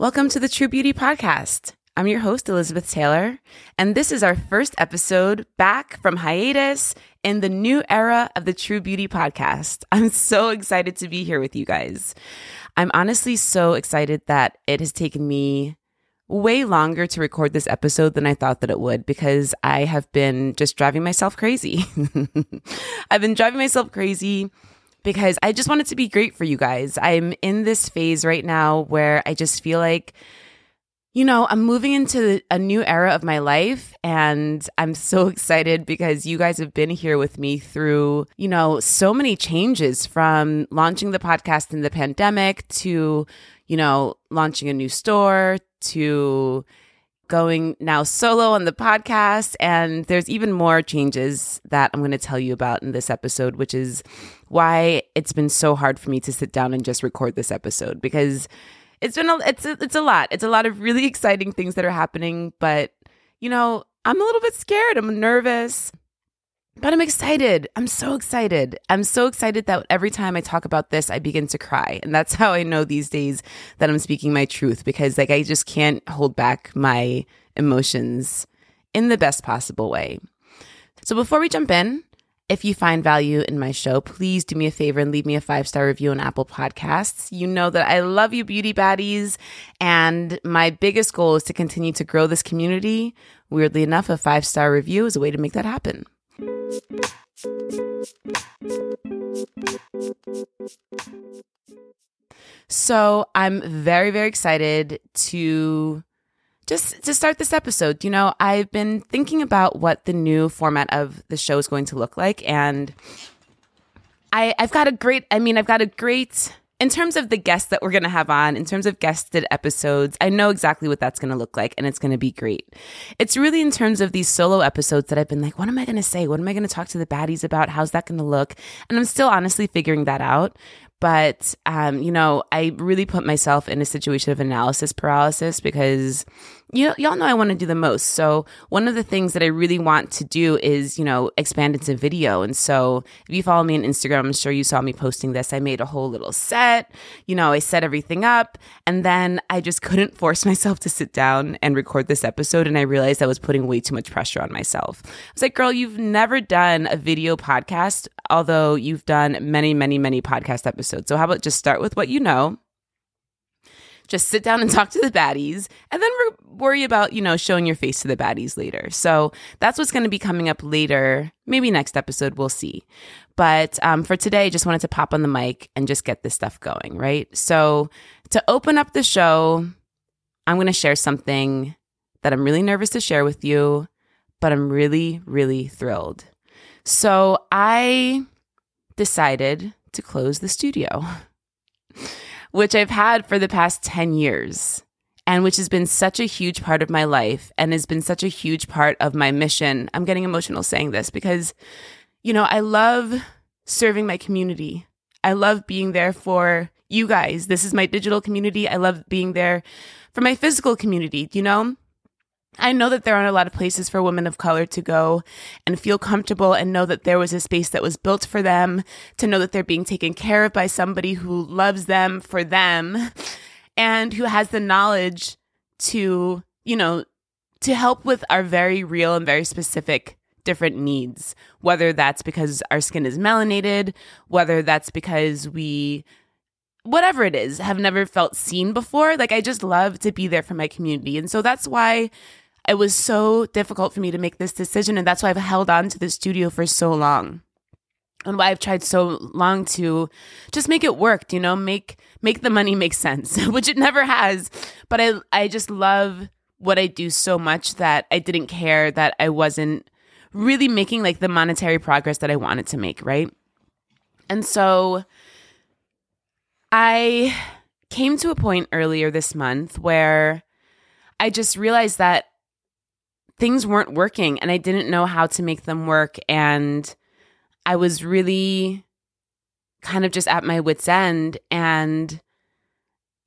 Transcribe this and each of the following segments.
Welcome to the True Beauty Podcast. I'm your host, Elizabeth Taylor, and this is our first episode back from hiatus in the new era of the True Beauty Podcast. I'm so excited to be here with you guys. I'm honestly so excited that it has taken me way longer to record this episode than I thought that it would because I have been just driving myself crazy. I've been driving myself crazy because I just want it to be great for you guys. I'm in this phase right now where I just feel like, you know, I'm moving into a new era of my life and I'm so excited because you guys have been here with me through, you know, so many changes from launching the podcast in the pandemic to, you know, launching a new store to going now solo on the podcast. And there's even more changes that I'm going to tell you about in this episode, which is why it's been so hard for me to sit down and just record this episode because it's been a, it's a, it's a lot. It's a lot of really exciting things that are happening, but you know, I'm a little bit scared. I'm nervous. But I'm excited. I'm so excited. I'm so excited that every time I talk about this, I begin to cry. And that's how I know these days that I'm speaking my truth because, like, I just can't hold back my emotions in the best possible way. So, before we jump in, if you find value in my show, please do me a favor and leave me a five star review on Apple Podcasts. You know that I love you, beauty baddies. And my biggest goal is to continue to grow this community. Weirdly enough, a five star review is a way to make that happen. So I'm very, very excited to just to start this episode. You know, I've been thinking about what the new format of the show is going to look like, and I, I've got a great. I mean, I've got a great in terms of the guests that we're going to have on, in terms of guested episodes, I know exactly what that's going to look like and it's going to be great. It's really in terms of these solo episodes that I've been like, what am I going to say? What am I going to talk to the baddies about? How's that going to look? And I'm still honestly figuring that out. But, um, you know, I really put myself in a situation of analysis paralysis because you y'all know I want to do the most. So one of the things that I really want to do is, you know, expand into video. And so if you follow me on Instagram, I'm sure you saw me posting this. I made a whole little set. You know, I set everything up and then I just couldn't force myself to sit down and record this episode. And I realized I was putting way too much pressure on myself. I was like, girl, you've never done a video podcast, although you've done many, many, many podcast episodes. So how about just start with what you know? Just sit down and talk to the baddies and then re- worry about, you know, showing your face to the baddies later. So that's what's going to be coming up later. Maybe next episode, we'll see. But um, for today, I just wanted to pop on the mic and just get this stuff going, right? So to open up the show, I'm going to share something that I'm really nervous to share with you, but I'm really, really thrilled. So I decided to close the studio. which I've had for the past 10 years and which has been such a huge part of my life and has been such a huge part of my mission. I'm getting emotional saying this because, you know, I love serving my community. I love being there for you guys. This is my digital community. I love being there for my physical community, you know? I know that there aren't a lot of places for women of color to go and feel comfortable and know that there was a space that was built for them, to know that they're being taken care of by somebody who loves them for them and who has the knowledge to, you know, to help with our very real and very specific different needs, whether that's because our skin is melanated, whether that's because we whatever it is, have never felt seen before. Like I just love to be there for my community. And so that's why it was so difficult for me to make this decision. And that's why I've held on to the studio for so long. And why I've tried so long to just make it work, you know, make make the money make sense, which it never has. But I I just love what I do so much that I didn't care that I wasn't really making like the monetary progress that I wanted to make, right? And so I came to a point earlier this month where I just realized that things weren't working and I didn't know how to make them work. And I was really kind of just at my wits' end. And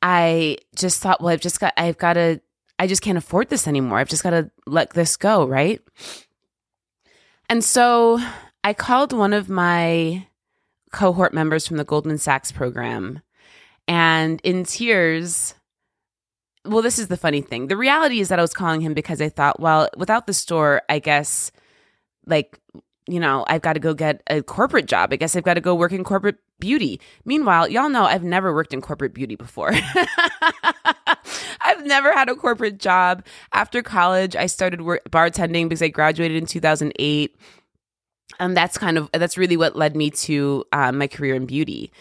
I just thought, well, I've just got, I've got to, I just can't afford this anymore. I've just got to let this go. Right. And so I called one of my cohort members from the Goldman Sachs program and in tears, well, this is the funny thing. The reality is that I was calling him because I thought, well, without the store, I guess, like, you know, I've got to go get a corporate job. I guess I've got to go work in corporate beauty. Meanwhile, y'all know I've never worked in corporate beauty before. I've never had a corporate job. After college, I started work- bartending because I graduated in 2008. And that's kind of, that's really what led me to um, my career in beauty.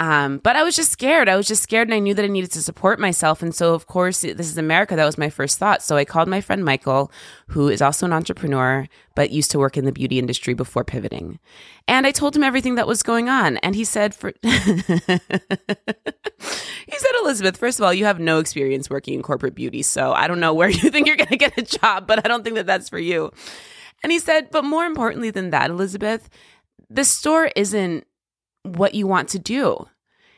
Um, but I was just scared. I was just scared, and I knew that I needed to support myself. And so, of course, this is America. That was my first thought. So I called my friend Michael, who is also an entrepreneur, but used to work in the beauty industry before pivoting. And I told him everything that was going on. And he said, "For he said, Elizabeth, first of all, you have no experience working in corporate beauty, so I don't know where you think you're going to get a job, but I don't think that that's for you." And he said, "But more importantly than that, Elizabeth." The store isn't what you want to do.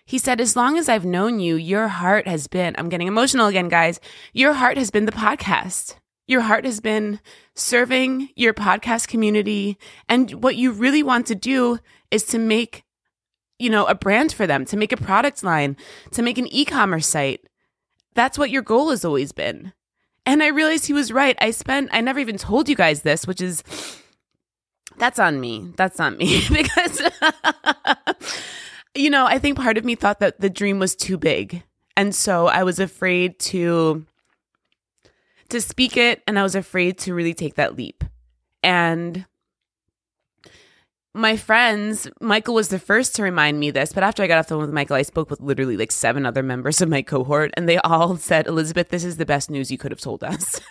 He said, as long as I've known you, your heart has been, I'm getting emotional again, guys. Your heart has been the podcast. Your heart has been serving your podcast community. And what you really want to do is to make, you know, a brand for them, to make a product line, to make an e commerce site. That's what your goal has always been. And I realized he was right. I spent, I never even told you guys this, which is that's on me. That's on me because, you know, I think part of me thought that the dream was too big. And so I was afraid to to speak it and I was afraid to really take that leap. And my friends, Michael was the first to remind me this, but after I got off the phone with Michael, I spoke with literally like seven other members of my cohort, and they all said, Elizabeth, this is the best news you could have told us.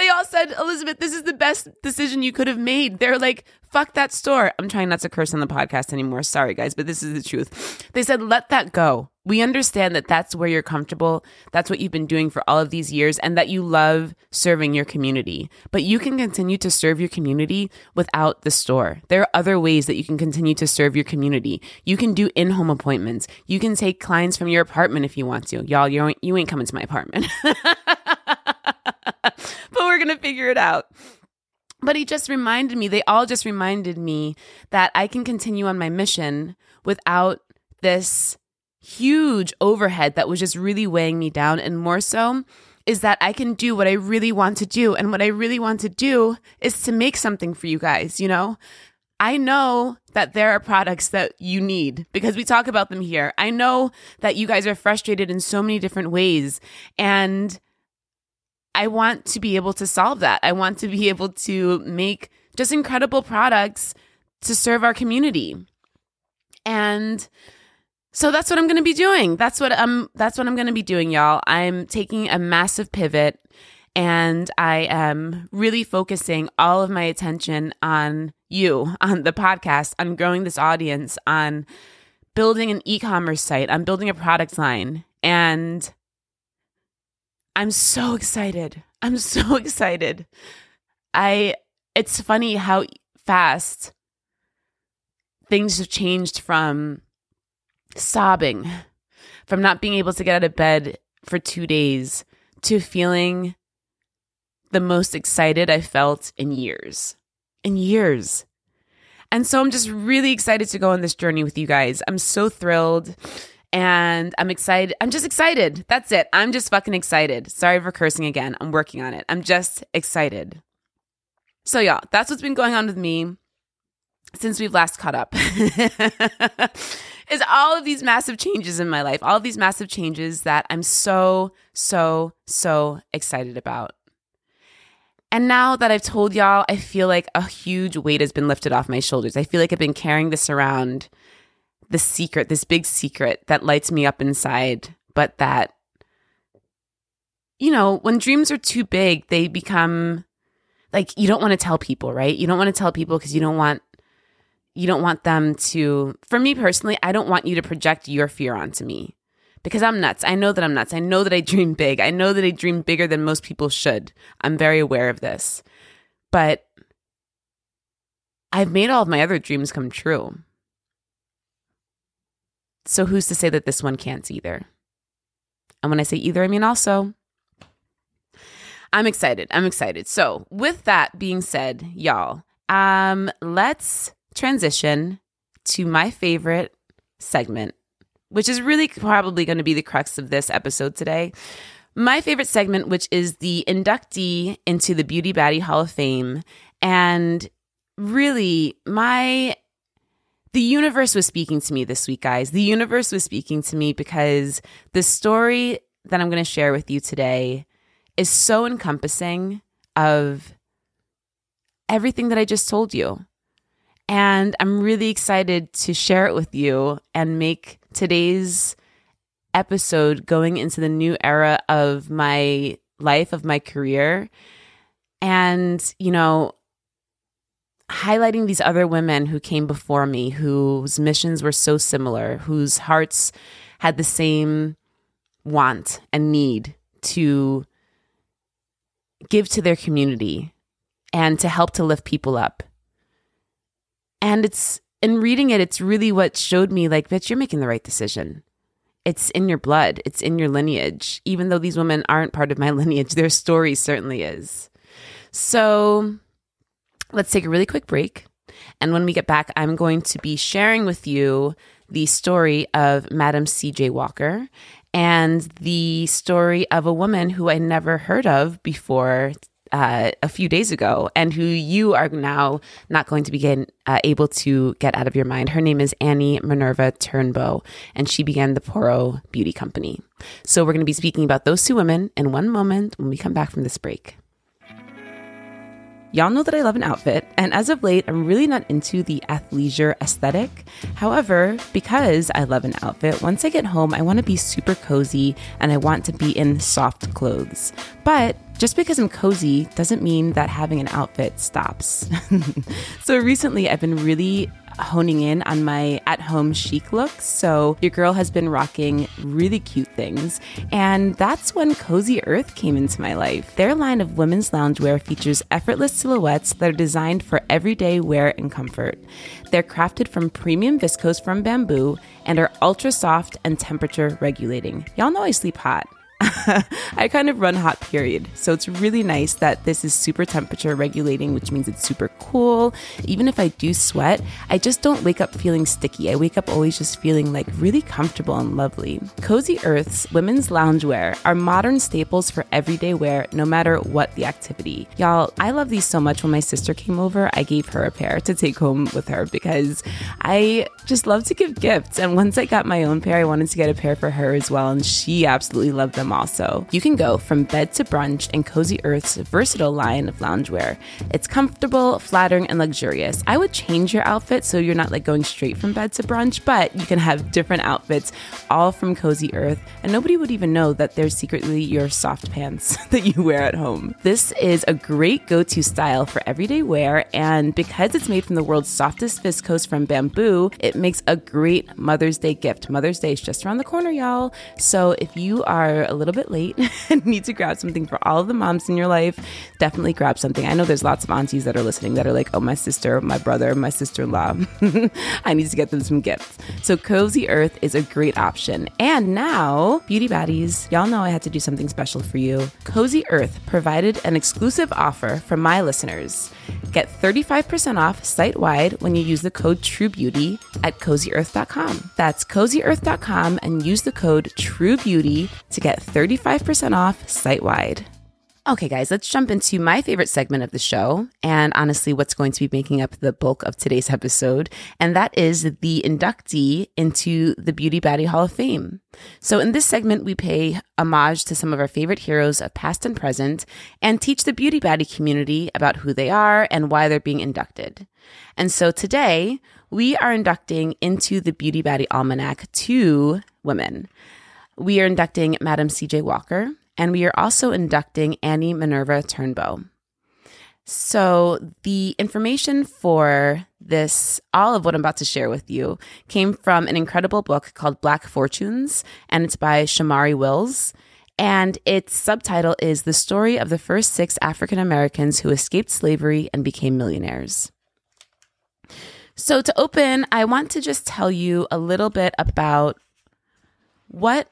They all said, Elizabeth, this is the best decision you could have made. They're like, fuck that store. I'm trying not to curse on the podcast anymore. Sorry, guys, but this is the truth. They said, let that go. We understand that that's where you're comfortable. That's what you've been doing for all of these years and that you love serving your community. But you can continue to serve your community without the store. There are other ways that you can continue to serve your community. You can do in home appointments. You can take clients from your apartment if you want to. Y'all, you ain't, you ain't coming to my apartment. but we're going to figure it out. But he just reminded me, they all just reminded me that I can continue on my mission without this huge overhead that was just really weighing me down. And more so is that I can do what I really want to do. And what I really want to do is to make something for you guys, you know? I know that there are products that you need because we talk about them here. I know that you guys are frustrated in so many different ways. And I want to be able to solve that. I want to be able to make just incredible products to serve our community. And so that's what I'm going to be doing. That's what I'm that's what I'm going to be doing, y'all. I'm taking a massive pivot and I am really focusing all of my attention on you, on the podcast, on growing this audience, on building an e-commerce site, on building a product line. And I'm so excited. I'm so excited. I it's funny how fast things have changed from sobbing, from not being able to get out of bed for 2 days to feeling the most excited I felt in years. In years. And so I'm just really excited to go on this journey with you guys. I'm so thrilled and I'm excited. I'm just excited. That's it. I'm just fucking excited. Sorry for cursing again. I'm working on it. I'm just excited. So, y'all, that's what's been going on with me since we've last caught up. is all of these massive changes in my life, all of these massive changes that I'm so, so, so excited about. And now that I've told y'all, I feel like a huge weight has been lifted off my shoulders. I feel like I've been carrying this around the secret, this big secret that lights me up inside, but that, you know, when dreams are too big, they become like you don't want to tell people, right? You don't want to tell people because you don't want you don't want them to for me personally, I don't want you to project your fear onto me. Because I'm nuts. I know that I'm nuts. I know that I dream big. I know that I dream bigger than most people should. I'm very aware of this. But I've made all of my other dreams come true. So who's to say that this one can't either? And when I say either, I mean also. I'm excited. I'm excited. So, with that being said, y'all, um, let's transition to my favorite segment which is really probably going to be the crux of this episode today. My favorite segment, which is the inductee into the Beauty Baddie Hall of Fame. And really, my the universe was speaking to me this week, guys. The universe was speaking to me because the story that I'm going to share with you today is so encompassing of everything that I just told you. And I'm really excited to share it with you and make today's episode going into the new era of my life, of my career. And, you know, highlighting these other women who came before me, whose missions were so similar, whose hearts had the same want and need to give to their community and to help to lift people up. And it's in reading it, it's really what showed me like, bitch, you're making the right decision. It's in your blood, it's in your lineage. Even though these women aren't part of my lineage, their story certainly is. So let's take a really quick break. And when we get back, I'm going to be sharing with you the story of Madam C.J. Walker and the story of a woman who I never heard of before uh, a few days ago and who you are now not going to begin uh, able to get out of your mind. Her name is Annie Minerva Turnbo, and she began the Poro Beauty Company. So we're going to be speaking about those two women in one moment when we come back from this break. Y'all know that I love an outfit, and as of late, I'm really not into the athleisure aesthetic. However, because I love an outfit, once I get home, I want to be super cozy and I want to be in soft clothes. But just because I'm cozy doesn't mean that having an outfit stops. so recently, I've been really honing in on my at home chic look. So, your girl has been rocking really cute things. And that's when Cozy Earth came into my life. Their line of women's loungewear features effortless silhouettes that are designed for everyday wear and comfort. They're crafted from premium viscose from bamboo and are ultra soft and temperature regulating. Y'all know I sleep hot. I kind of run hot, period. So it's really nice that this is super temperature regulating, which means it's super cool. Even if I do sweat, I just don't wake up feeling sticky. I wake up always just feeling like really comfortable and lovely. Cozy Earth's women's loungewear are modern staples for everyday wear, no matter what the activity. Y'all, I love these so much. When my sister came over, I gave her a pair to take home with her because I just love to give gifts. And once I got my own pair, I wanted to get a pair for her as well. And she absolutely loved them also. You can go from bed to brunch in Cozy Earth's versatile line of loungewear. It's comfortable, flattering, and luxurious. I would change your outfit so you're not like going straight from bed to brunch, but you can have different outfits all from Cozy Earth, and nobody would even know that they're secretly your soft pants that you wear at home. This is a great go to style for everyday wear, and because it's made from the world's softest viscose from bamboo, it makes a great Mother's Day gift. Mother's Day is just around the corner, y'all. So if you are little bit late and need to grab something for all of the moms in your life, definitely grab something. I know there's lots of aunties that are listening that are like, oh, my sister, my brother, my sister in law. I need to get them some gifts. So Cozy Earth is a great option. And now, Beauty Baddies, y'all know I had to do something special for you. Cozy Earth provided an exclusive offer for my listeners. Get 35% off site wide when you use the code TrueBeauty at cozyearth.com. That's cozyearth.com and use the code TrueBeauty to get 35% off site wide. Okay, guys, let's jump into my favorite segment of the show, and honestly, what's going to be making up the bulk of today's episode, and that is the inductee into the Beauty Baddie Hall of Fame. So, in this segment, we pay homage to some of our favorite heroes of past and present, and teach the Beauty Baddie community about who they are and why they're being inducted. And so today, we are inducting into the Beauty Baddie Almanac two women. We are inducting Madam CJ Walker, and we are also inducting Annie Minerva Turnbo. So, the information for this, all of what I'm about to share with you, came from an incredible book called Black Fortunes, and it's by Shomari Wills. And its subtitle is The Story of the First Six African Americans Who Escaped Slavery and Became Millionaires. So, to open, I want to just tell you a little bit about what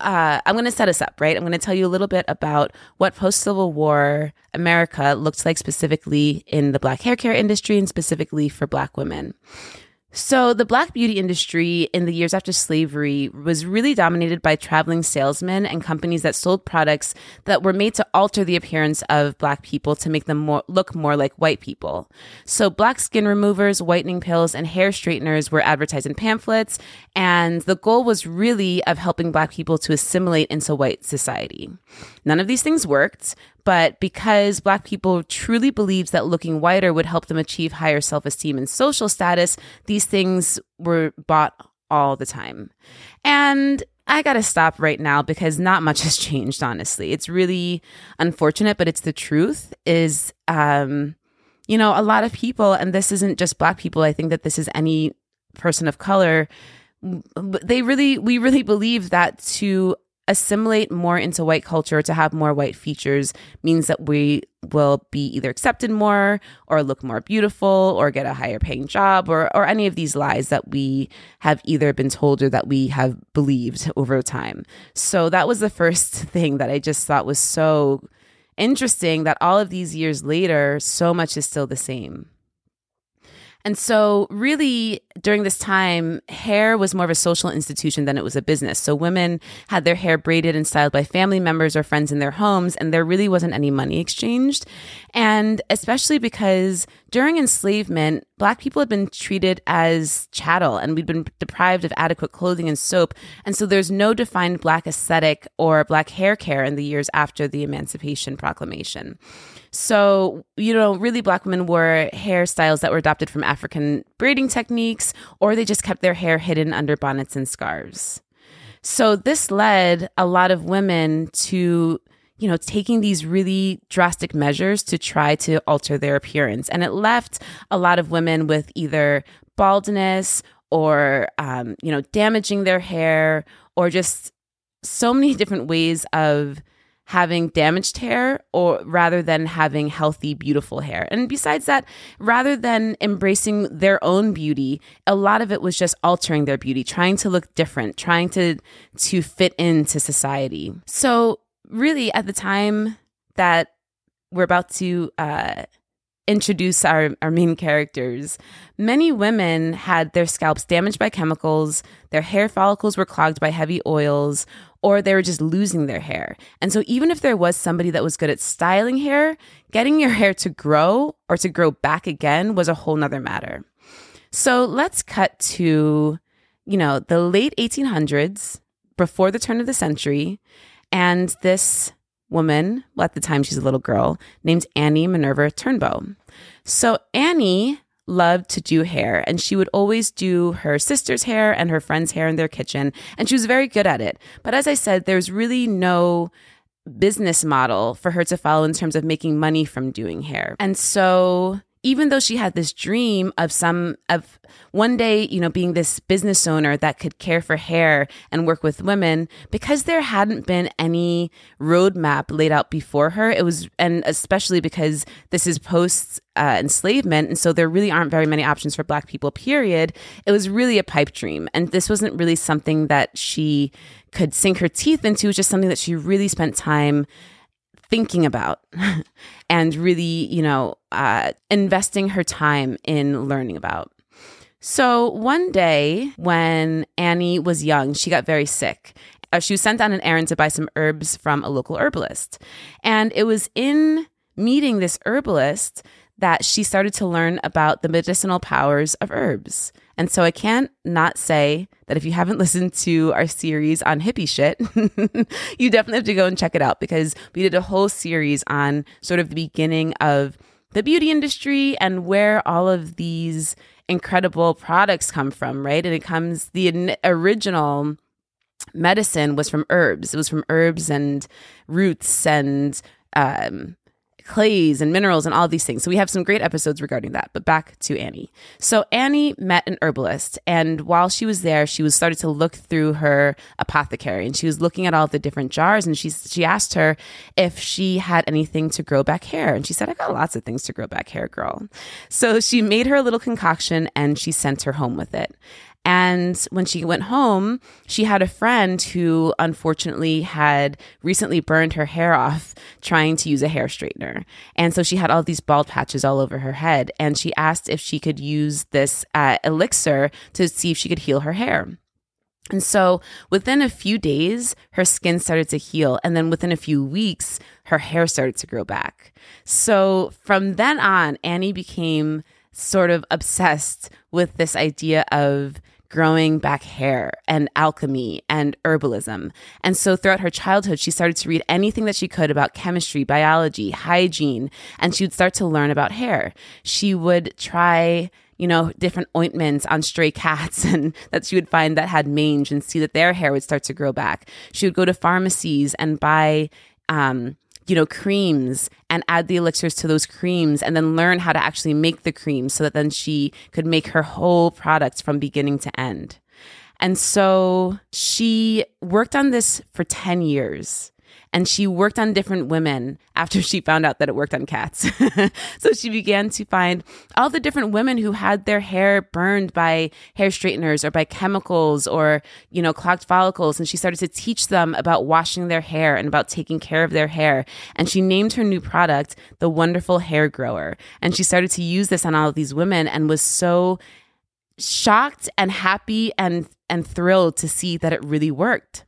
uh, I'm going to set us up, right? I'm going to tell you a little bit about what post Civil War America looks like specifically in the black hair care industry and specifically for black women. So, the black beauty industry in the years after slavery was really dominated by traveling salesmen and companies that sold products that were made to alter the appearance of black people to make them more, look more like white people. So, black skin removers, whitening pills, and hair straighteners were advertised in pamphlets, and the goal was really of helping black people to assimilate into white society. None of these things worked, but because black people truly believes that looking whiter would help them achieve higher self-esteem and social status, these things were bought all the time. And I got to stop right now because not much has changed honestly. It's really unfortunate, but it's the truth is um you know, a lot of people and this isn't just black people, I think that this is any person of color they really we really believe that to assimilate more into white culture to have more white features means that we will be either accepted more or look more beautiful or get a higher paying job or or any of these lies that we have either been told or that we have believed over time. So that was the first thing that I just thought was so interesting that all of these years later so much is still the same. And so, really, during this time, hair was more of a social institution than it was a business. So, women had their hair braided and styled by family members or friends in their homes, and there really wasn't any money exchanged. And especially because during enslavement, Black people had been treated as chattel and we'd been deprived of adequate clothing and soap. And so, there's no defined Black aesthetic or Black hair care in the years after the Emancipation Proclamation. So, you know, really black women wore hairstyles that were adopted from African braiding techniques, or they just kept their hair hidden under bonnets and scarves. So, this led a lot of women to, you know, taking these really drastic measures to try to alter their appearance. And it left a lot of women with either baldness or, um, you know, damaging their hair or just so many different ways of having damaged hair or rather than having healthy beautiful hair. And besides that rather than embracing their own beauty a lot of it was just altering their beauty trying to look different trying to to fit into society. So really at the time that we're about to uh introduce our, our main characters, many women had their scalps damaged by chemicals, their hair follicles were clogged by heavy oils, or they were just losing their hair. And so, even if there was somebody that was good at styling hair, getting your hair to grow or to grow back again was a whole nother matter. So, let's cut to, you know, the late 1800s, before the turn of the century, and this woman, well, at the time she's a little girl, named Annie Minerva Turnbo. So Annie loved to do hair and she would always do her sister's hair and her friend's hair in their kitchen and she was very good at it. But as I said, there's really no business model for her to follow in terms of making money from doing hair. And so even though she had this dream of some of one day, you know, being this business owner that could care for hair and work with women, because there hadn't been any roadmap laid out before her, it was, and especially because this is post uh, enslavement, and so there really aren't very many options for Black people. Period. It was really a pipe dream, and this wasn't really something that she could sink her teeth into. It was just something that she really spent time thinking about and really, you know, uh, investing her time in learning about. So one day when Annie was young, she got very sick. Uh, she was sent on an errand to buy some herbs from a local herbalist. And it was in meeting this herbalist that she started to learn about the medicinal powers of herbs. And so I can't not say that if you haven't listened to our series on hippie shit, you definitely have to go and check it out because we did a whole series on sort of the beginning of the beauty industry and where all of these incredible products come from, right? And it comes, the original medicine was from herbs. It was from herbs and roots and um, clays and minerals and all these things. So we have some great episodes regarding that. But back to Annie. So Annie met an herbalist, and while she was there, she was started to look through her apothecary, and she was looking at all the different jars, and she she asked her if she had anything to grow back hair, and she said, "I got lots of things to grow back hair, girl." So she made her a little concoction, and she sent her home with it. And when she went home, she had a friend who unfortunately had recently burned her hair off trying to use a hair straightener. And so she had all these bald patches all over her head. And she asked if she could use this uh, elixir to see if she could heal her hair. And so within a few days, her skin started to heal. And then within a few weeks, her hair started to grow back. So from then on, Annie became sort of obsessed with this idea of growing back hair and alchemy and herbalism. And so throughout her childhood, she started to read anything that she could about chemistry, biology, hygiene, and she would start to learn about hair. She would try you know, different ointments on stray cats and that she would find that had mange and see that their hair would start to grow back. She would go to pharmacies and buy um, you know, creams and add the elixirs to those creams and then learn how to actually make the creams so that then she could make her whole products from beginning to end. And so she worked on this for 10 years and she worked on different women after she found out that it worked on cats. so she began to find all the different women who had their hair burned by hair straighteners or by chemicals or, you know, clogged follicles. And she started to teach them about washing their hair and about taking care of their hair. And she named her new product the Wonderful Hair Grower. And she started to use this on all of these women and was so shocked and happy and and thrilled to see that it really worked.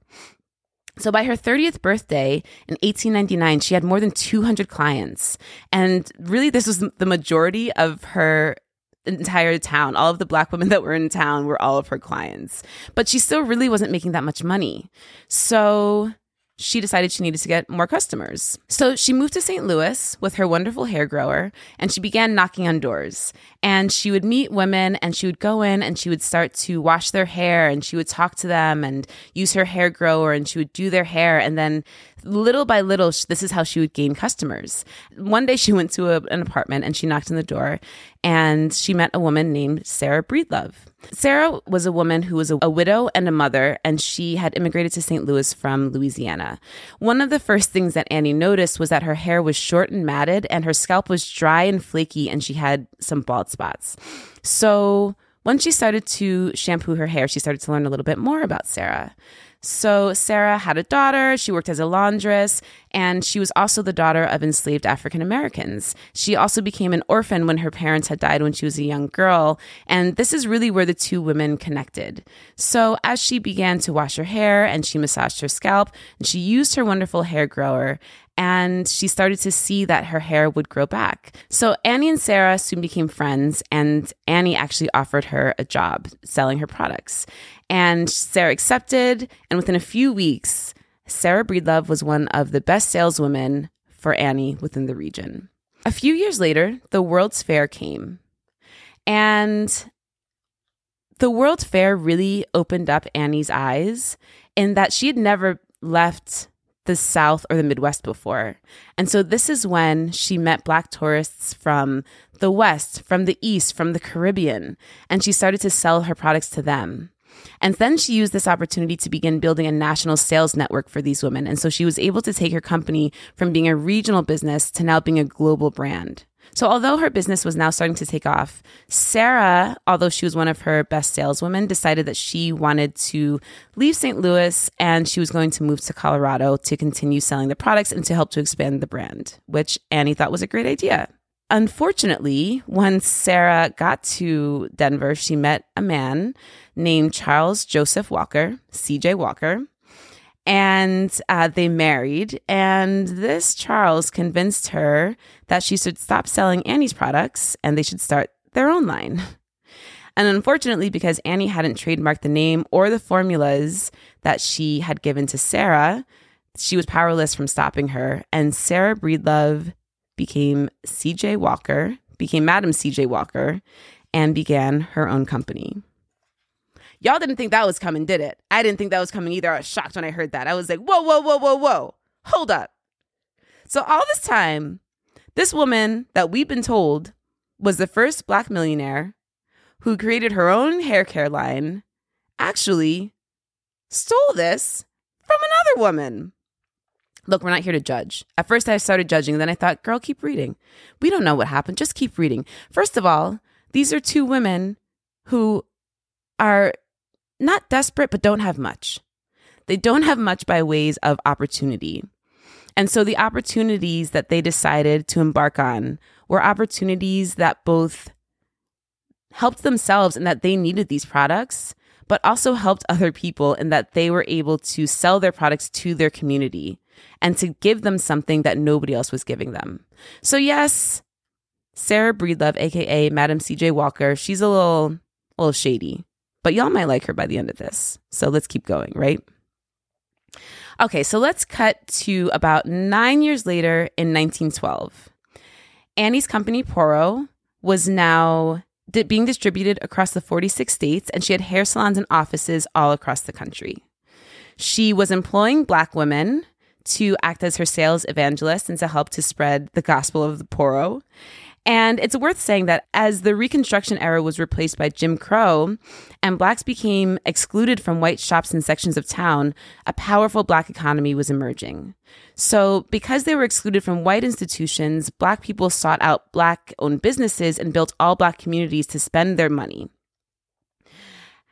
So by her 30th birthday in 1899, she had more than 200 clients. And really, this was the majority of her entire town. All of the black women that were in town were all of her clients. But she still really wasn't making that much money. So she decided she needed to get more customers. So she moved to St. Louis with her wonderful hair grower and she began knocking on doors. And she would meet women and she would go in and she would start to wash their hair and she would talk to them and use her hair grower and she would do their hair. And then little by little, this is how she would gain customers. One day she went to a, an apartment and she knocked on the door and she met a woman named Sarah Breedlove. Sarah was a woman who was a, a, widow and a mother, and she had immigrated to St. Louis from Louisiana. One of the first things that Annie noticed was that her hair was short and matted, and her scalp was dry and flaky, and she had some bald spots. So, once she started to shampoo her hair, she started to learn a little bit more about Sarah. So, Sarah had a daughter, she worked as a laundress, and she was also the daughter of enslaved African Americans. She also became an orphan when her parents had died when she was a young girl, and this is really where the two women connected. So, as she began to wash her hair and she massaged her scalp, and she used her wonderful hair grower, and she started to see that her hair would grow back. So Annie and Sarah soon became friends, and Annie actually offered her a job selling her products. And Sarah accepted. And within a few weeks, Sarah Breedlove was one of the best saleswomen for Annie within the region. A few years later, the World's Fair came. And the World's Fair really opened up Annie's eyes in that she had never left the South or the Midwest before. And so this is when she met Black tourists from the West, from the East, from the Caribbean, and she started to sell her products to them. And then she used this opportunity to begin building a national sales network for these women. And so she was able to take her company from being a regional business to now being a global brand. So, although her business was now starting to take off, Sarah, although she was one of her best saleswomen, decided that she wanted to leave St. Louis and she was going to move to Colorado to continue selling the products and to help to expand the brand, which Annie thought was a great idea. Unfortunately, when Sarah got to Denver, she met a man named Charles Joseph Walker, CJ Walker, and uh, they married. And this Charles convinced her that she should stop selling Annie's products and they should start their own line. And unfortunately, because Annie hadn't trademarked the name or the formulas that she had given to Sarah, she was powerless from stopping her. And Sarah Breedlove became CJ Walker, became Madam CJ Walker, and began her own company. Y'all didn't think that was coming, did it? I didn't think that was coming either. I was shocked when I heard that. I was like, whoa, whoa, whoa, whoa, whoa. Hold up. So, all this time, this woman that we've been told was the first black millionaire who created her own hair care line actually stole this from another woman. Look, we're not here to judge. At first, I started judging, then I thought, girl, keep reading. We don't know what happened. Just keep reading. First of all, these are two women who are not desperate, but don't have much. They don't have much by ways of opportunity. And so the opportunities that they decided to embark on were opportunities that both helped themselves in that they needed these products, but also helped other people in that they were able to sell their products to their community and to give them something that nobody else was giving them. So, yes, Sarah Breedlove, aka Madam CJ Walker, she's a little, a little shady, but y'all might like her by the end of this. So let's keep going, right? Okay, so let's cut to about nine years later in 1912. Annie's company, Poro, was now di- being distributed across the 46 states, and she had hair salons and offices all across the country. She was employing Black women to act as her sales evangelists and to help to spread the gospel of the Poro. And it's worth saying that as the Reconstruction era was replaced by Jim Crow and blacks became excluded from white shops and sections of town, a powerful black economy was emerging. So, because they were excluded from white institutions, black people sought out black owned businesses and built all black communities to spend their money.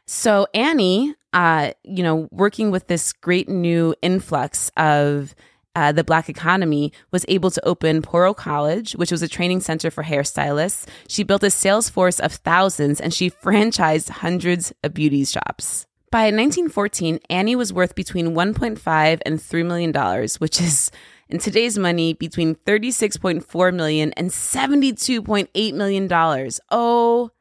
So, Annie, uh, you know, working with this great new influx of uh, the black economy, was able to open Poro College, which was a training center for hairstylists. She built a sales force of thousands and she franchised hundreds of beauty shops. By 1914, Annie was worth between 1.5 and 3 million dollars, which is in today's money between 36.4 million and 72.8 million dollars. Oh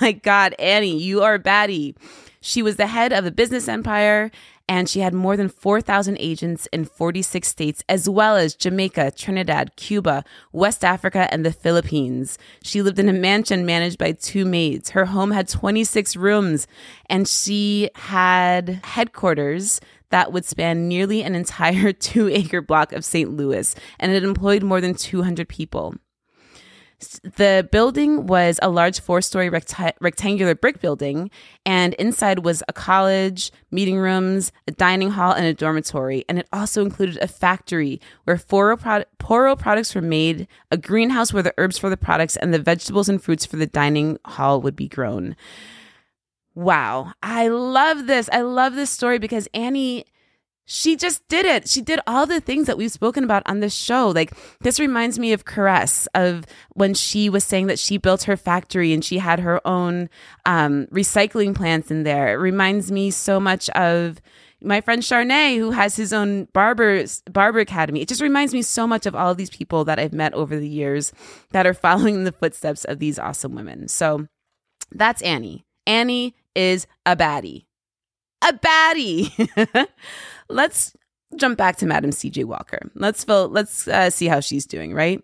my god, Annie, you are a baddie. She was the head of a business empire and she had more than 4,000 agents in 46 states, as well as Jamaica, Trinidad, Cuba, West Africa, and the Philippines. She lived in a mansion managed by two maids. Her home had 26 rooms, and she had headquarters that would span nearly an entire two acre block of St. Louis, and it employed more than 200 people. The building was a large four story recti- rectangular brick building, and inside was a college, meeting rooms, a dining hall, and a dormitory. And it also included a factory where Poro, Poro products were made, a greenhouse where the herbs for the products and the vegetables and fruits for the dining hall would be grown. Wow, I love this. I love this story because Annie she just did it. She did all the things that we've spoken about on this show. Like this reminds me of Caress of when she was saying that she built her factory and she had her own um, recycling plants in there. It reminds me so much of my friend Charnay, who has his own barber barber academy. It just reminds me so much of all of these people that I've met over the years that are following in the footsteps of these awesome women. So that's Annie. Annie is a baddie. A baddie. let's jump back to Madam CJ Walker. Let's feel, let's uh, see how she's doing, right?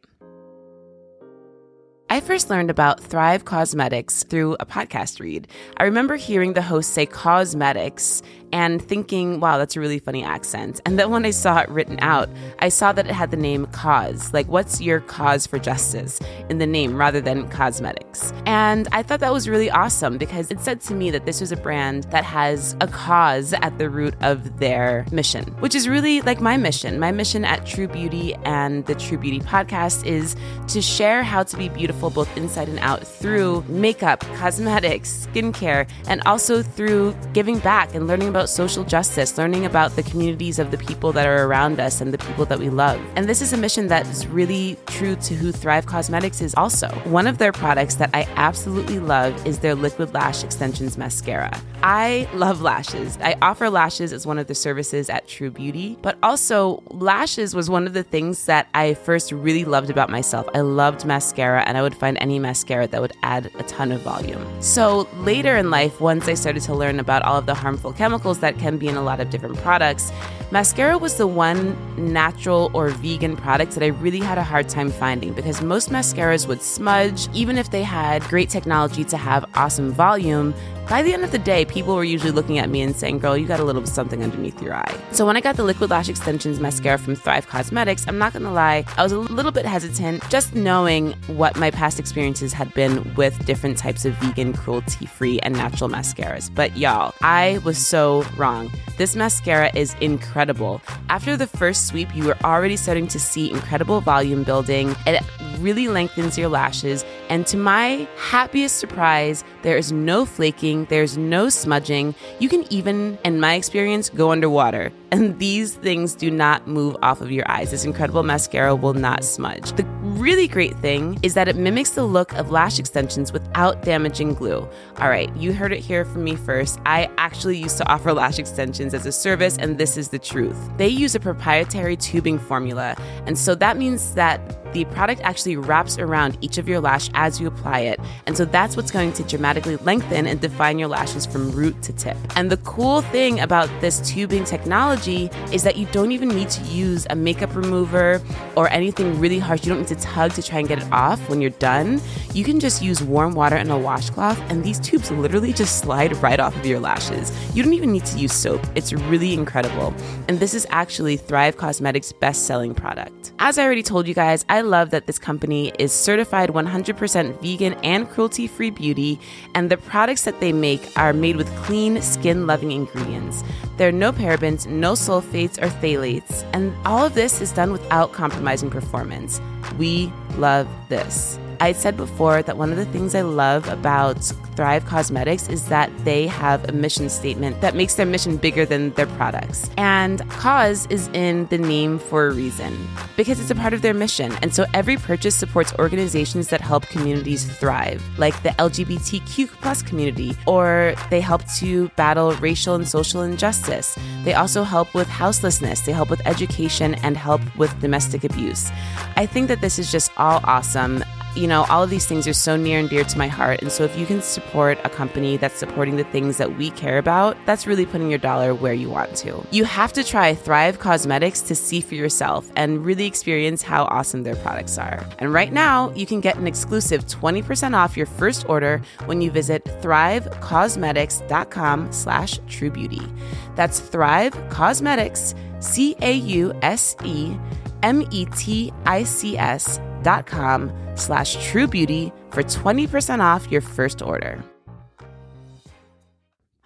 I first learned about Thrive Causemetics through a podcast read. I remember hearing the host say cosmetics and thinking, wow, that's a really funny accent. And then when I saw it written out, I saw that it had the name cause. Like, what's your cause for justice in the name rather than cosmetics? And I thought that was really awesome because it said to me that this was a brand that has a cause at the root of their mission, which is really like my mission. My mission at True Beauty and the True Beauty podcast is to share how to be beautiful both inside and out through makeup, cosmetics, skincare, and also through giving back and learning about about social justice, learning about the communities of the people that are around us and the people that we love. And this is a mission that is really true to who Thrive Causemetics is also. One of their products that I absolutely love is their Liquid Lash Extensions Mascara. I love lashes. I offer lashes as one of the services at True Beauty, but also lashes was one of the things that I first really loved about myself. I loved mascara and I would find any mascara that would add a ton of volume. So later in life, once I started to learn about all of the harmful chemicals chemicals that can be in a lot of different products, mascara was the one natural or vegan product that I really had a hard time finding because most mascaras would smudge, even if they had great technology to have awesome volume by the end of the day, people were usually looking at me and saying, Girl, you got a little something underneath your eye. So when I got the Liquid Lash Extensions mascara from Thrive Causemetics, I'm not gonna lie, I was a little bit hesitant just knowing what my past experiences had been with different types of vegan, cruelty free, and natural mascaras. But y'all, I was so wrong. This mascara is incredible. After the first sweep, you are already starting to see incredible volume building. It really lengthens your lashes. And to my happiest surprise, there is no flaking, there's no smudging. You can even, in my experience, go underwater. And these things do not move off of your eyes. This incredible mascara will not smudge. The really great thing is that it mimics the look of lash extensions without damaging glue. All right, you heard it here from me first. I actually used to offer lash extensions as a service, and this is the truth. They use a proprietary tubing formula, and so that means that the product actually wraps around each of your lash as you apply it. And so that's what's going to dramatically lengthen and define your lashes from root to tip. And the cool thing about this tubing technology is that you don't even need to use a makeup remover or anything really harsh. You don't need to tug to try and get it off when you're done. You can just use warm water and a washcloth, and these tubes literally just slide right off of your lashes. You don't even need to use soap. It's really incredible. And this is actually Thrive Causemetics' best selling product. As I already told you guys, I love that this company is certified 100% vegan and cruelty free beauty, and the products that they make are made with clean, skin loving ingredients. There are no parabens, no sulfates or phthalates, and all of this is done without compromising performance. We love this. I said before that one of the things I love about Thrive Causemetics is that they have a mission statement that makes their mission bigger than their products. And cause is in the name for a reason because it's a part of their mission. And so every purchase supports organizations that help communities thrive, like the LGBTQ plus community, or they help to battle racial and social injustice. They also help with houselessness, they help with education, and help with domestic abuse. I think that this is just all awesome you know, all of these things are so near and dear to my heart. And so if you can support a company that's supporting the things that we care about, that's really putting your dollar where you want to. You have to try Thrive Causemetics to see for yourself and really experience how awesome their products are. And right now, you can get an exclusive 20% off your first order when you visit thrivecausemetics.com slash truebeauty. That's Thrive Causemetics, C-A-U-S-E-M-E-T-I-C-S dot com slash true beauty for 20% off your first order.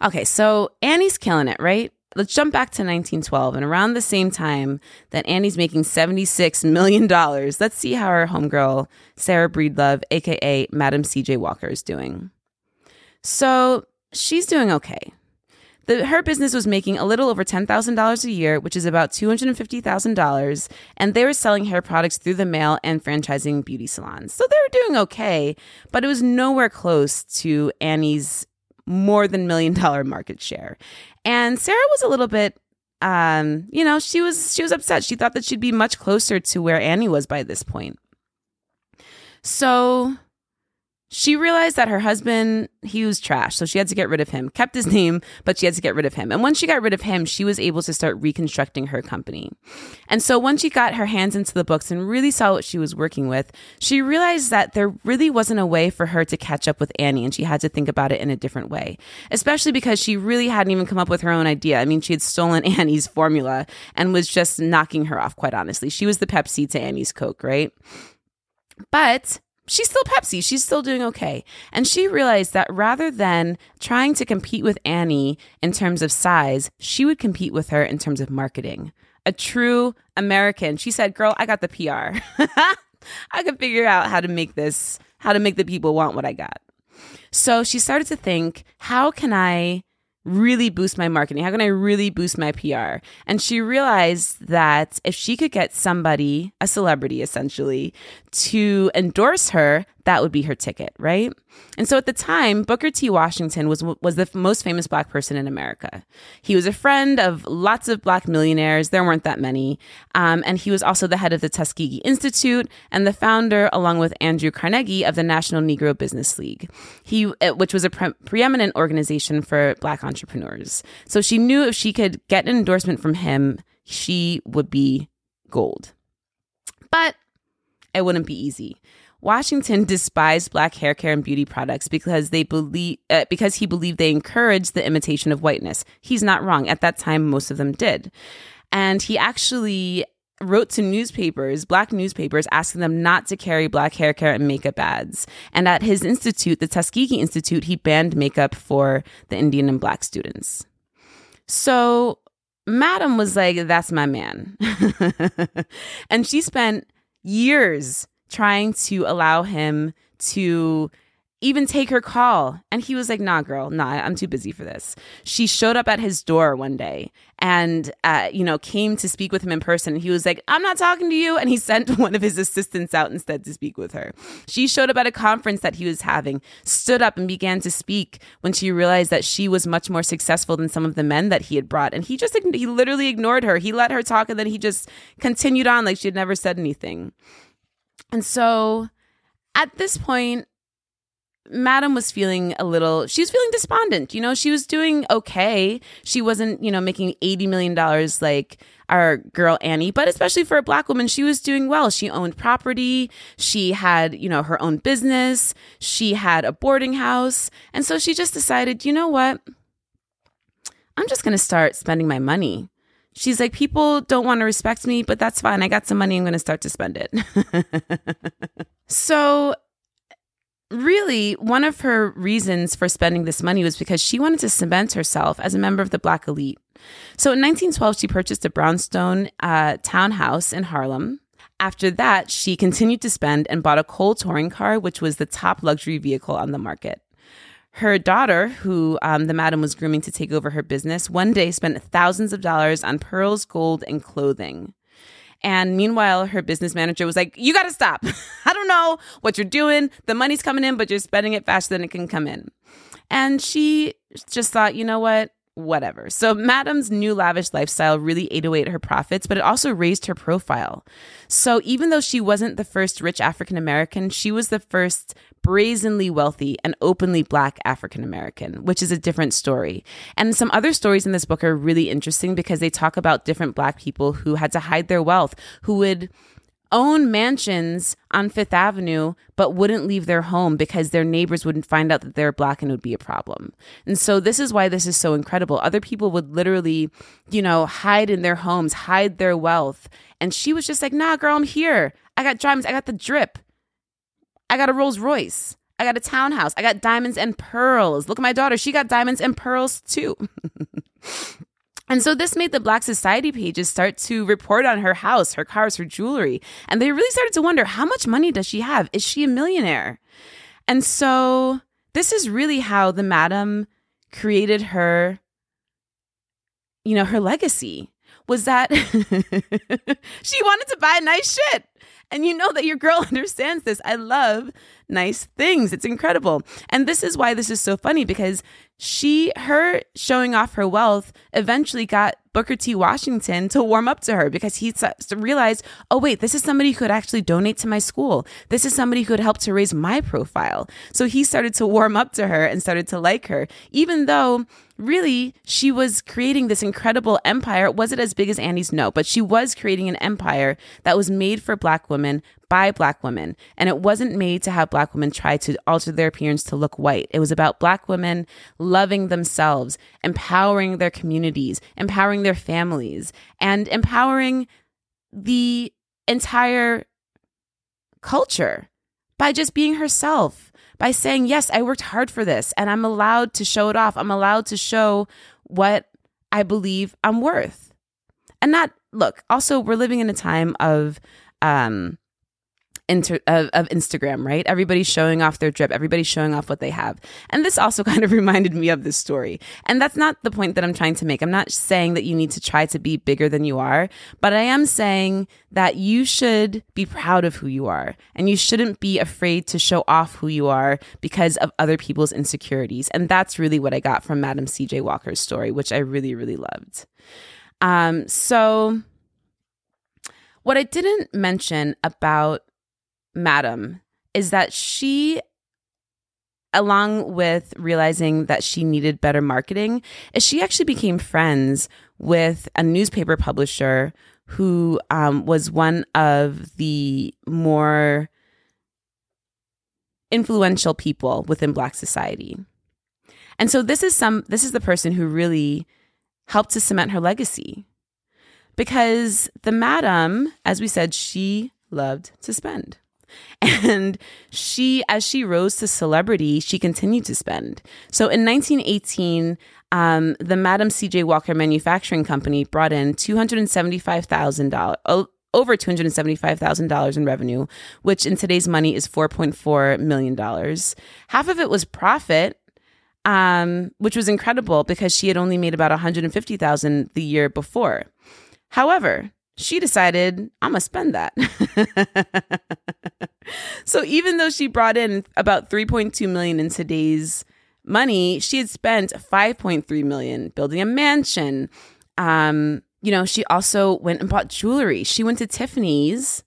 Okay, so Annie's killing it, right? Let's jump back to 1912 and around the same time that Annie's making $76 million, let's see how our homegirl, Sarah Breedlove, aka Madam CJ Walker, is doing. So she's doing okay. The, her business was making a little over $10,000 a year, which is about $250,000, and they were selling hair products through the mail and franchising beauty salons. So they were doing okay, but it was nowhere close to Annie's more than million dollar market share. And Sarah was a little bit um, you know, she was she was upset. She thought that she'd be much closer to where Annie was by this point. So she realized that her husband he was trash so she had to get rid of him. Kept his name but she had to get rid of him. And once she got rid of him she was able to start reconstructing her company. And so once she got her hands into the books and really saw what she was working with she realized that there really wasn't a way for her to catch up with annie and she had to think about it in a different way especially because she really hadn't even come up with her own idea. I mean she had stolen annie's formula and was just knocking her off quite honestly. She was the pepsi to annie's coke right? But she's still Pepsi. She's still doing okay. And she realized that rather than trying to compete with Annie in terms of size, she would compete with her in terms of marketing. A true American. She said, Girl, I got the PR. I can figure out how to make this, how to make the people want what I got. So she started to think, How can I really boost my marketing? How can I really boost my PR? And she realized that if she could get somebody, a celebrity essentially, to endorse her, that would be her ticket, right? And so at the time, Booker T. Washington was was the most famous black person in America. He was a friend of lots of black millionaires. There weren't that many, um, and he was also the head of the Tuskegee Institute and the founder, along with Andrew Carnegie, of the National Negro Business League. He, uh, which was a pre- preeminent organization for black entrepreneurs. So she knew if she could get an endorsement from him, she would be gold. But it wouldn't be easy. Washington despised black hair care and beauty products because they believe uh, because he believed they encouraged the imitation of whiteness. He's not wrong. At that time, most of them did, and he actually wrote to newspapers, black newspapers, asking them not to carry black hair care and makeup ads. And at his institute, the Tuskegee Institute, he banned makeup for the Indian and black students. So Madam was like, that's my man. and she spent years trying to allow him to even take her call. And he was like, nah, girl, nah, I'm too busy for this. She showed up at his door one day and, uh, you know, came to speak with him in person. He was like, I'm not talking to you. And he sent one of his assistants out instead to speak with her. She showed up at a conference that he was having, stood up and began to speak when she realized that she was much more successful than some of the men that he had brought. And he just, he literally ignored her. He let her talk and then he just continued on like she had never said anything. And so at this point, Madam was feeling a little, she was feeling despondent. You know, she was doing okay. She wasn't, you know, making $80 million like our girl Annie, but especially for a black woman, she was doing well. She owned property. She had, you know, her own business. She had a boarding house. And so she just decided, you know what? I'm just going to start spending my money. She's like, people don't want to respect me, but that's fine. I got some money. I'm going to start to spend it. so really, one of her reasons for spending this money was because she wanted to cement herself as a member of the Black elite. So in 1912, she purchased a brownstone uh, townhouse in Harlem. After that, she continued to spend and bought a Cole touring car, which was the top luxury vehicle on the market. Her daughter, who um, the madam was grooming to take over her business, one day spent thousands of dollars on pearls, gold, and clothing. And meanwhile, her business manager was like, You got to stop. I don't know what you're doing. The money's coming in, but you're spending it faster than it can come in. And she just thought, You know what? whatever. So, Madam's new lavish lifestyle really ate away at her profits, but it also raised her profile. So, even though she wasn't the first rich African American, she was the first brazenly wealthy and openly black African American, which is a different story. And some other stories in this book are really interesting because they talk about different black people who had to hide their wealth, who would own mansions on Fifth Avenue, but wouldn't leave their home because their neighbors wouldn't find out that they're black and it would be a problem. And so this is why this is so incredible. Other people would literally, you know, hide in their homes, hide their wealth. And she was just like, nah, girl, I'm here. I got diamonds. I got the drip. I got a Rolls Royce. I got a townhouse. I got diamonds and pearls. Look at my daughter. She got diamonds and pearls too. And so this made the Black Society pages start to report on her house, her cars, her jewelry. And they really started to wonder how much money does she have? Is she a millionaire? And so this is really how the madam created her, you know, her legacy was that she wanted to buy nice shit. And you know that your girl understands this. I love nice things. It's incredible. And this is why this is so funny because she, her showing off her wealth eventually got Booker T. Washington to warm up to her because he realized, oh, wait, this is somebody who could actually donate to my school. This is somebody who could help to raise my profile. So he started to warm up to her and started to like her, even though really she was creating this incredible empire. Was it as big as Annie's? No, but she was creating an empire that was made for Black women by Black women. And it wasn't made to have Black women try to alter their appearance to look white. It was about Black women loving themselves, empowering their communities, empowering their families, and empowering the entire culture by just being herself, by saying, Yes, I worked hard for this and I'm allowed to show it off. I'm allowed to show what I believe I'm worth. And that, look, also, we're living in a time of, um, inter- of, of Instagram, right? Everybody's showing off their drip, everybody's showing off what they have. And this also kind of reminded me of this story. And that's not the point that I'm trying to make. I'm not saying that you need to try to be bigger than you are, but I am saying that you should be proud of who you are and you shouldn't be afraid to show off who you are because of other people's insecurities. And that's really what I got from Madam CJ Walker's story, which I really, really loved. Um, so, what I didn't mention about Madam is that she along with realizing that she needed better marketing is she actually became friends with a newspaper publisher who um, was one of the more influential people within black society? And so this is some this is the person who really helped to cement her legacy. Because the madam as we said she loved to spend and she, as she rose to celebrity, she continued to spend. So in 1918, um, the Madam C.J. Walker Manufacturing Company brought in $275,000, over $275,000 in revenue, which in today's money is $4.4 million. Half of it was profit, um, which was incredible because she had only made about 150,000 the year before. However, she decided I'm gonna spend that. so even though she brought in about 3.2 million in today's money, she had spent 5.3 million building a mansion. Um, you know, she also went and bought jewelry. She went to Tiffany's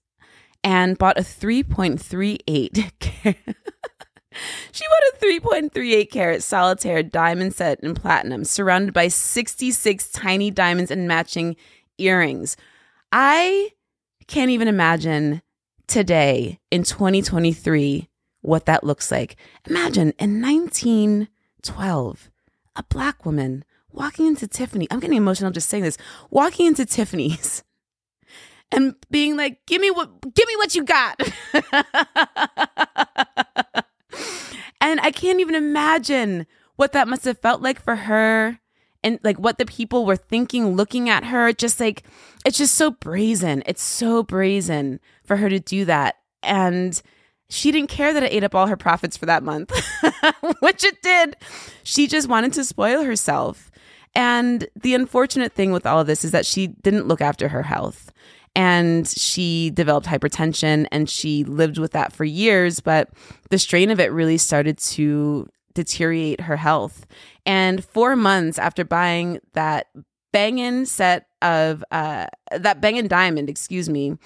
and bought a 3.38 carat. she bought a 3.38 carat solitaire diamond set in platinum, surrounded by 66 tiny diamonds and matching earrings. I can't even imagine today in 2023 what that looks like. Imagine in 1912, a black woman walking into Tiffany. I'm getting emotional just saying this. Walking into Tiffany's and being like, "Give me what give me what you got." and I can't even imagine what that must have felt like for her and like what the people were thinking looking at her just like it's just so brazen. It's so brazen for her to do that. And she didn't care that it ate up all her profits for that month which it did. She just wanted to spoil herself. And the unfortunate thing with all of this is that she didn't look after her health. And she developed hypertension and she lived with that for years but the strain of it really started to deteriorate her health and four months after buying that bangin set of uh, that bangin diamond, excuse me,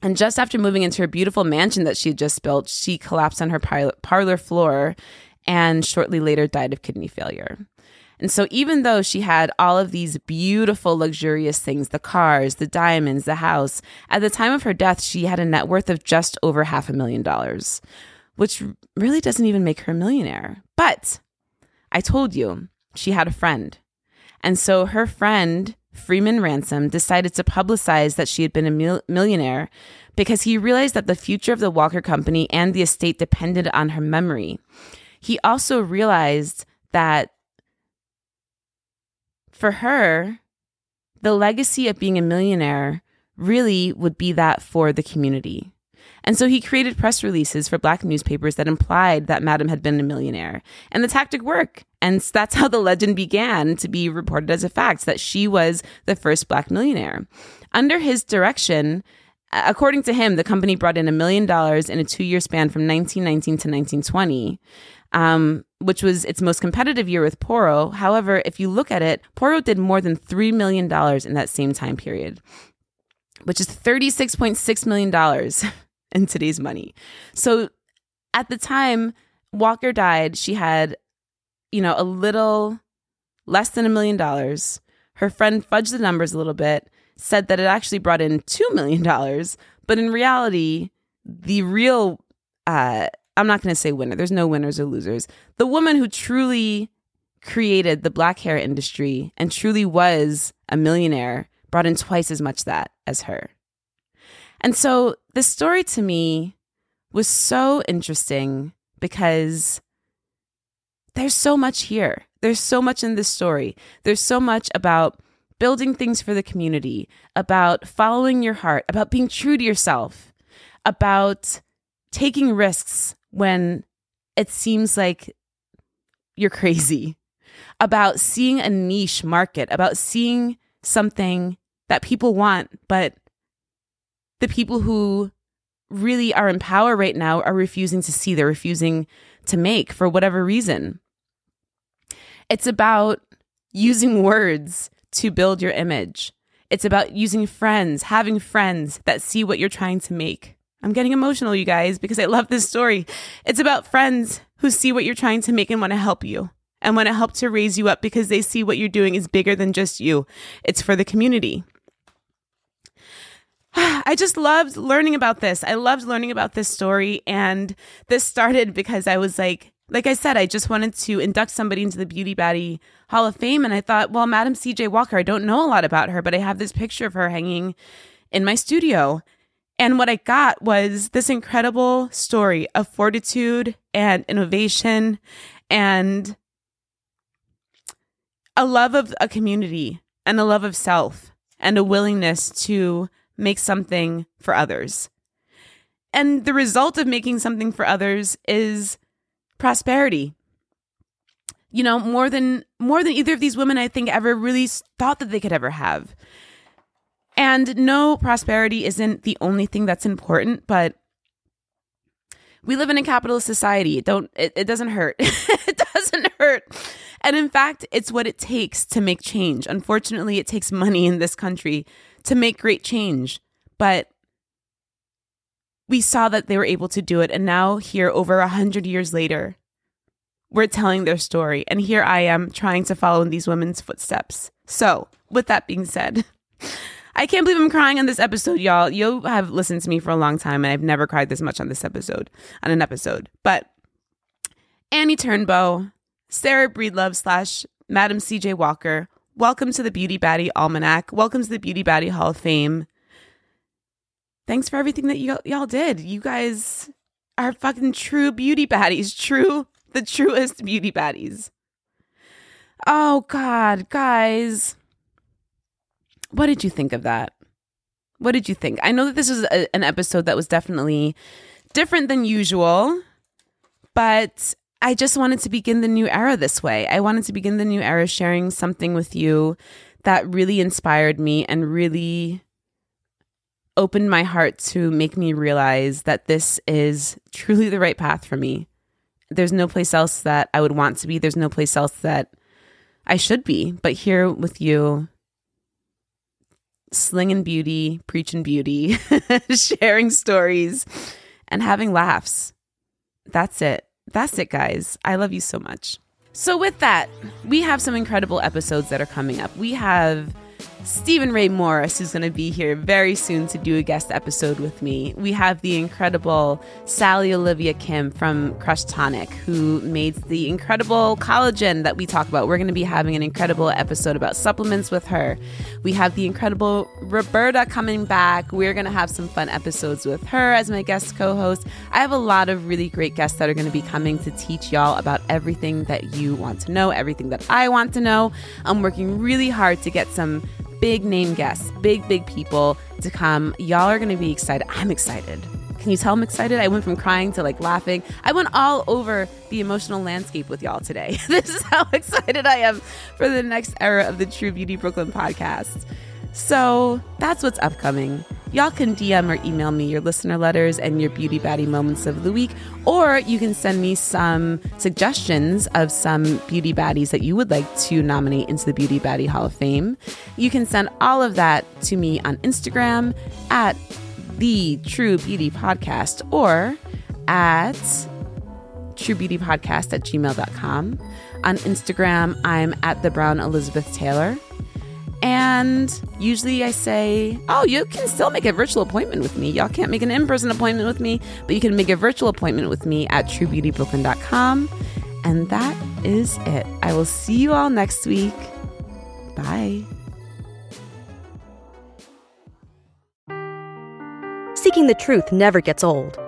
and just after moving into her beautiful mansion that she had just built, she collapsed on her parlor floor and shortly later died of kidney failure. And so, even though she had all of these beautiful, luxurious things the cars, the diamonds, the house at the time of her death, she had a net worth of just over half a million dollars, which really doesn't even make her a millionaire. But I told you she had a friend. And so her friend, Freeman Ransom, decided to publicize that she had been a mil- millionaire because he realized that the future of the Walker Company and the estate depended on her memory. He also realized that for her, the legacy of being a millionaire really would be that for the community. And so he created press releases for black newspapers that implied that Madam had been a millionaire. And the tactic worked. And that's how the legend began to be reported as a fact that she was the first black millionaire. Under his direction, according to him, the company brought in a million dollars in a two year span from 1919 to 1920. Um, which was its most competitive year with Poro. However, if you look at it, Poro did more than $3 million in that same time period, which is $36.6 million in today's money. So at the time Walker died, she had, you know, a little less than a million dollars. Her friend fudged the numbers a little bit, said that it actually brought in $2 million. But in reality, the real, uh, I'm not going to say winner, there's no winners or losers. The woman who truly created the black hair industry and truly was a millionaire brought in twice as much that as her. And so this story to me was so interesting because there's so much here. There's so much in this story. There's so much about building things for the community, about following your heart, about being true to yourself, about taking risks when it seems like you're crazy, about seeing a niche market, about seeing something that people want, but the people who really are in power right now are refusing to see, they're refusing to make for whatever reason. It's about using words to build your image. It's about using friends, having friends that see what you're trying to make. I'm getting emotional, you guys, because I love this story. It's about friends who see what you're trying to make and want to help you and want to help to raise you up because they see what you're doing is bigger than just you. It's for the community. I just loved learning about this. I loved learning about this story. And this started because I was like, like I said, I just wanted to induct somebody into the Beauty Baddie Hall of Fame. And I thought, well, Madam CJ Walker, I don't know a lot about her, but I have this picture of her hanging in my studio. And what I got was this incredible story of fortitude and innovation and a love of a community and a love of self and a willingness to make something for others. And the result of making something for others is prosperity. You know, more than more than either of these women I think ever really thought that they could ever have. And no, prosperity isn't the only thing that's important, but we live in a capitalist society. It don't it, it doesn't hurt. it doesn't hurt. And in fact, it's what it takes to make change. Unfortunately, it takes money in this country to make great change. But we saw that they were able to do it. And now, here, over a hundred years later, we're telling their story. And here I am trying to follow in these women's footsteps. So, with that being said, I can't believe I'm crying on this episode, y'all. You have listened to me for a long time, and I've never cried this much on this episode, on an episode. But Annie Turnbo, Sarah Breedlove slash Madam CJ Walker, welcome to the Beauty Baddie Almanac. Welcome to the Beauty Baddie Hall of Fame thanks for everything that y- y'all did. You guys are fucking true beauty baddies, true, the truest beauty baddies. Oh, God, guys. What did you think of that? What did you think? I know that this was a, an episode that was definitely different than usual, but I just wanted to begin the new era this way. I wanted to begin the new era sharing something with you that really inspired me and really opened my heart to make me realize that this is truly the right path for me. There's no place else that I would want to be. There's no place else that I should be. But here with you, slinging beauty, preaching beauty, sharing stories, and having laughs. That's it. That's it, guys. I love you so much. So, with that, we have some incredible episodes that are coming up. We have Stephen Ray Morris is going to be here very soon to do a guest episode with me. We have the incredible Sally Olivia Kim from Crush Tonic, who made the incredible collagen that we talk about. We're going to be having an incredible episode about supplements with her. We have the incredible Roberta coming back. We're going to have some fun episodes with her as my guest co host. I have a lot of really great guests that are going to be coming to teach y'all about everything that you want to know, everything that I want to know. I'm working really hard to get some big name guests, big, big people to come. Y'all are going to be excited. I'm excited. Can you tell I'm excited? I went from crying to like laughing. I went all over the emotional landscape with y'all today. this is how excited I am for the next era of the True Beauty Brooklyn podcast. So that's what's upcoming. Y'all can DM or email me your listener letters and your beauty baddie moments of the week, or you can send me some suggestions of some beauty baddies that you would like to nominate into the Beauty Baddie Hall of Fame. You can send all of that to me on Instagram at the True Beauty Podcast or at truebeautypodcast at gmail.com. On Instagram, I'm at the Brown Elizabeth Taylor. And usually I say, oh, you can still make a virtual appointment with me. Y'all can't make an in person appointment with me, but you can make a virtual appointment with me at truebeautybrooklyn.com. And that is it. I will see you all next week. Bye. Seeking the truth never gets old.